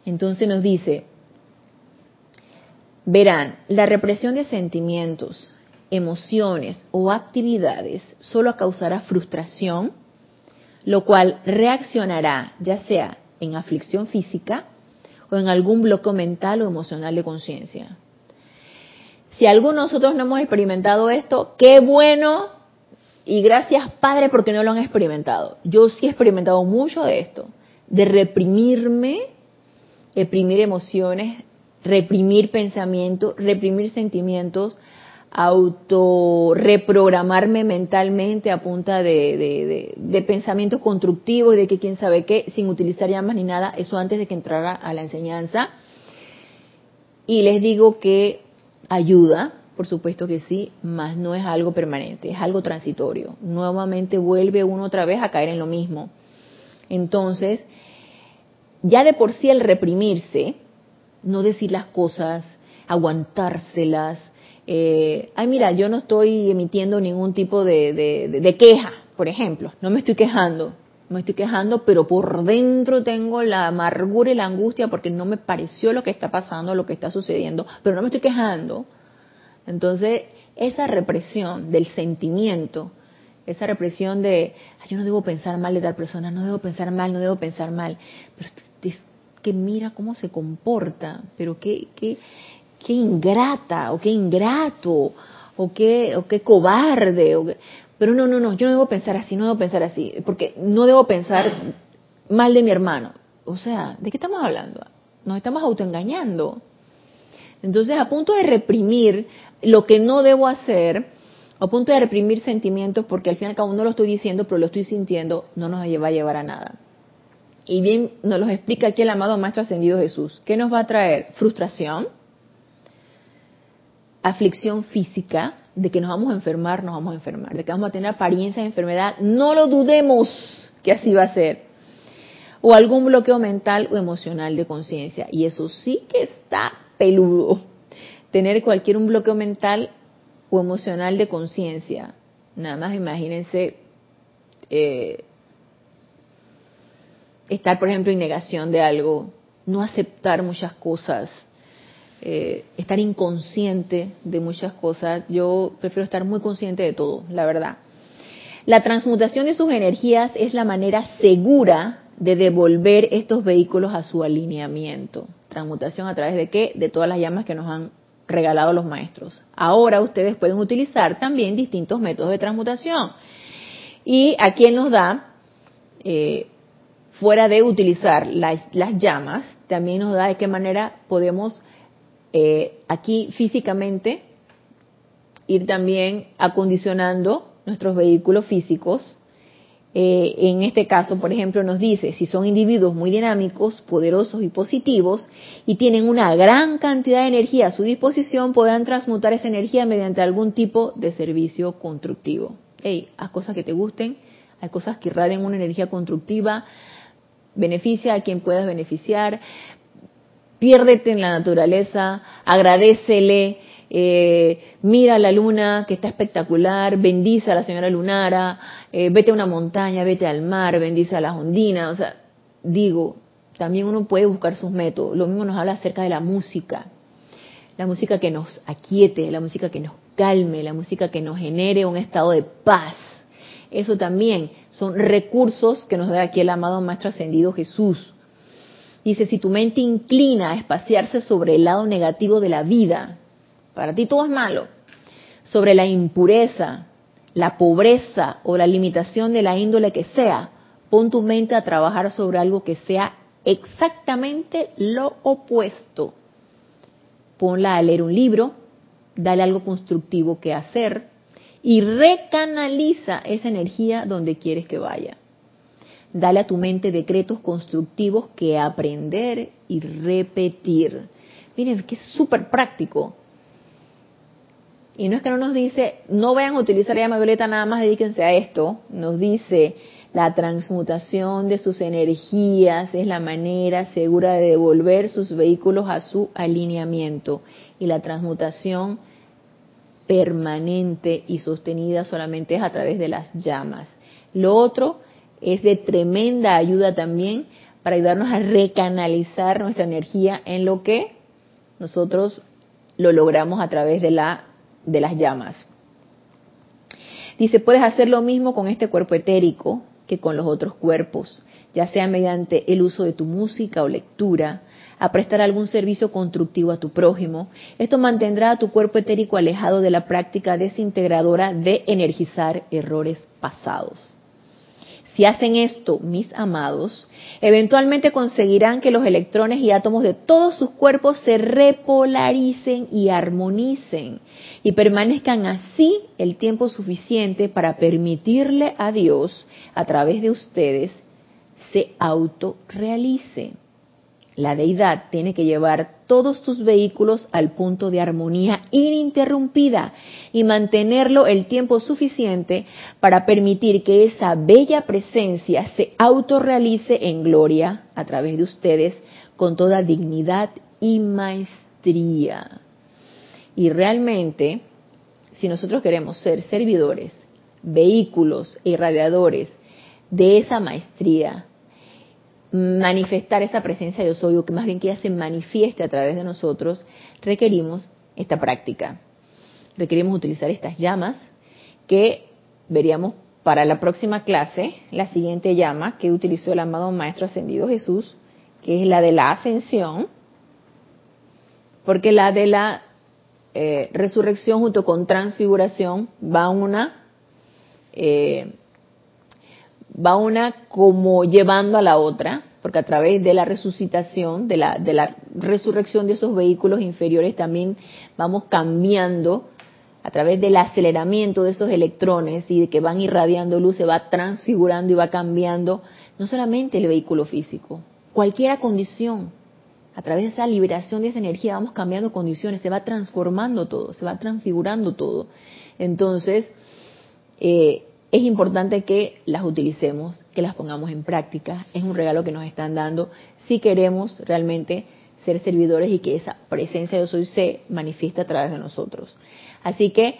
Entonces nos dice, verán, la represión de sentimientos, emociones o actividades solo causará frustración, lo cual reaccionará ya sea en aflicción física o en algún bloqueo mental o emocional de conciencia. Si alguno de nosotros no hemos experimentado esto, qué bueno y gracias Padre porque no lo han experimentado. Yo sí he experimentado mucho de esto, de reprimirme, reprimir emociones, reprimir pensamientos, reprimir sentimientos, auto reprogramarme mentalmente a punta de, de, pensamientos constructivos y de que quién sabe qué, sin utilizar llamas ni nada, eso antes de que entrara a la enseñanza. Y les digo que ayuda, por supuesto que sí, mas no es algo permanente, es algo transitorio. Nuevamente vuelve uno otra vez a caer en lo mismo. Entonces, ya de por sí el reprimirse, no decir las cosas, aguantárselas, eh, ay mira, yo no estoy emitiendo ningún tipo de, de, queja, por ejemplo, no me estoy quejando, me estoy quejando, pero por dentro tengo la amargura y la angustia porque no me pareció lo que está pasando, lo que está sucediendo, pero no me estoy quejando. Entonces, esa represión del sentimiento, esa represión de, yo no debo pensar mal de tal persona, no debo pensar mal, no debo pensar mal, pero que mira cómo se comporta, pero qué, qué, qué ingrata, o qué ingrato, o qué, o qué cobarde, o pero no, no, no, yo no debo pensar así, no debo pensar así, porque no debo pensar mal de mi hermano. O sea, ¿de qué estamos hablando? Nos estamos autoengañando. Entonces, a punto de reprimir lo que no debo hacer, a punto de reprimir sentimientos, porque al final cada uno lo estoy diciendo, pero lo estoy sintiendo, no nos va a llevar a nada. Y bien nos lo explica aquí el amado Maestro Ascendido Jesús. ¿Qué nos va a traer? Frustración, aflicción física, de que nos vamos a enfermar, nos vamos a enfermar, de que vamos a tener apariencia de enfermedad, no lo dudemos que así va a ser. O algún bloqueo mental o emocional de conciencia. Y eso sí que está peludo. Tener cualquier un bloqueo mental o emocional de conciencia. Nada más imagínense eh, estar, por ejemplo, en negación de algo, no aceptar muchas cosas, eh, estar inconsciente de muchas cosas. Yo prefiero estar muy consciente de todo, la verdad. La transmutación de sus energías es la manera segura de devolver estos vehículos a su alineamiento. Transmutación a través de qué? De todas las llamas que nos han regalado los maestros. Ahora ustedes pueden utilizar también distintos métodos de transmutación. Y aquí él nos da eh, fuera de utilizar las, llamas, también nos da de qué manera podemos eh, aquí físicamente ir también acondicionando nuestros vehículos físicos. Eh, en este caso, por ejemplo, nos dice, si son individuos muy dinámicos, poderosos y positivos, y tienen una gran cantidad de energía a su disposición, podrán transmutar esa energía mediante algún tipo de servicio constructivo. Hey, haz cosas que te gusten, hay cosas que irradian una energía constructiva, beneficia a quien puedas beneficiar, piérdete en la naturaleza, agradecele, eh, mira la luna que está espectacular, bendice a la señora Lunara, eh, vete a una montaña, vete al mar, bendice a las ondinas, o sea, digo, también uno puede buscar sus métodos. Lo mismo nos habla acerca de la música, la música que nos aquiete, la música que nos calme, la música que nos genere un estado de paz. Eso también son recursos que nos da aquí el amado Maestro Ascendido Jesús. Dice, si tu mente inclina a espaciarse sobre el lado negativo de la vida, para ti todo es malo, sobre la impureza, la pobreza o la limitación de la índole que sea, pon tu mente a trabajar sobre algo que sea exactamente lo opuesto. Ponla a leer un libro, dale algo constructivo que hacer, y recanaliza esa energía donde quieres que vaya. Dale a tu mente decretos constructivos que aprender y repetir. Miren, que es súper práctico. Y no es que no nos dice, no vayan a utilizar llama violeta, nada más dedíquense a esto. Nos dice, la transmutación de sus energías es la manera segura de devolver sus vehículos a su alineamiento. Y la transmutación permanente y sostenida solamente es a través de las llamas. Lo otro es de tremenda ayuda también para ayudarnos a recanalizar nuestra energía en lo que nosotros lo logramos a través de la de las llamas. Dice, puedes hacer lo mismo con este cuerpo etérico que con los otros cuerpos, ya sea mediante el uso de tu música o lectura, a prestar algún servicio constructivo a tu prójimo. Esto mantendrá a tu cuerpo etérico alejado de la práctica desintegradora de energizar errores pasados. Si hacen esto, mis amados, eventualmente conseguirán que los electrones y átomos de todos sus cuerpos se repolaricen y armonicen y permanezcan así el tiempo suficiente para permitirle a Dios, a través de ustedes, se autorrealice. La deidad tiene que llevar todos tus vehículos al punto de armonía ininterrumpida y mantenerlo el tiempo suficiente para permitir que esa bella presencia se autorrealice en gloria a través de ustedes con toda dignidad y maestría. Y realmente, si nosotros queremos ser servidores, vehículos e irradiadores de esa maestría, manifestar esa presencia yo soy, o que más bien que ella se manifieste a través de nosotros, requerimos esta práctica. Requerimos utilizar estas llamas que veríamos para la próxima clase, la siguiente llama que utilizó el amado Maestro Ascendido Jesús, que es la de la ascensión, porque la de la eh, resurrección junto con transfiguración va una eh, va una como llevando a la otra, porque a través de la resucitación, de la, de la resurrección de esos vehículos inferiores también vamos cambiando a través del aceleramiento de esos electrones y de que van irradiando luz, se va transfigurando y va cambiando no solamente el vehículo físico, cualquier condición. A través de esa liberación de esa energía vamos cambiando condiciones, se va transformando todo, se va transfigurando todo. Entonces, eh, es importante que las utilicemos, que las pongamos en práctica. Es un regalo que nos están dando si queremos realmente ser servidores y que esa presencia de soy se manifiesta a través de nosotros. Así que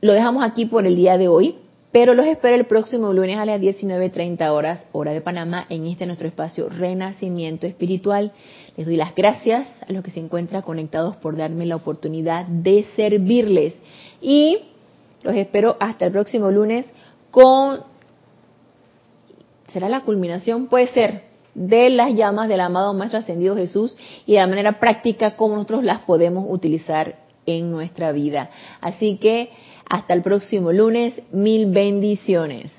lo dejamos aquí por el día de hoy, pero los espero el próximo lunes a las 19.30 horas, hora de Panamá, en este nuestro espacio Renacimiento Espiritual. Les doy las gracias a los que se encuentran conectados por darme la oportunidad de servirles. Y los espero hasta el próximo lunes con, será la culminación, puede ser, de las llamas del amado Maestro Ascendido Jesús y de la manera práctica como nosotros las podemos utilizar en nuestra vida. Así que hasta el próximo lunes, mil bendiciones.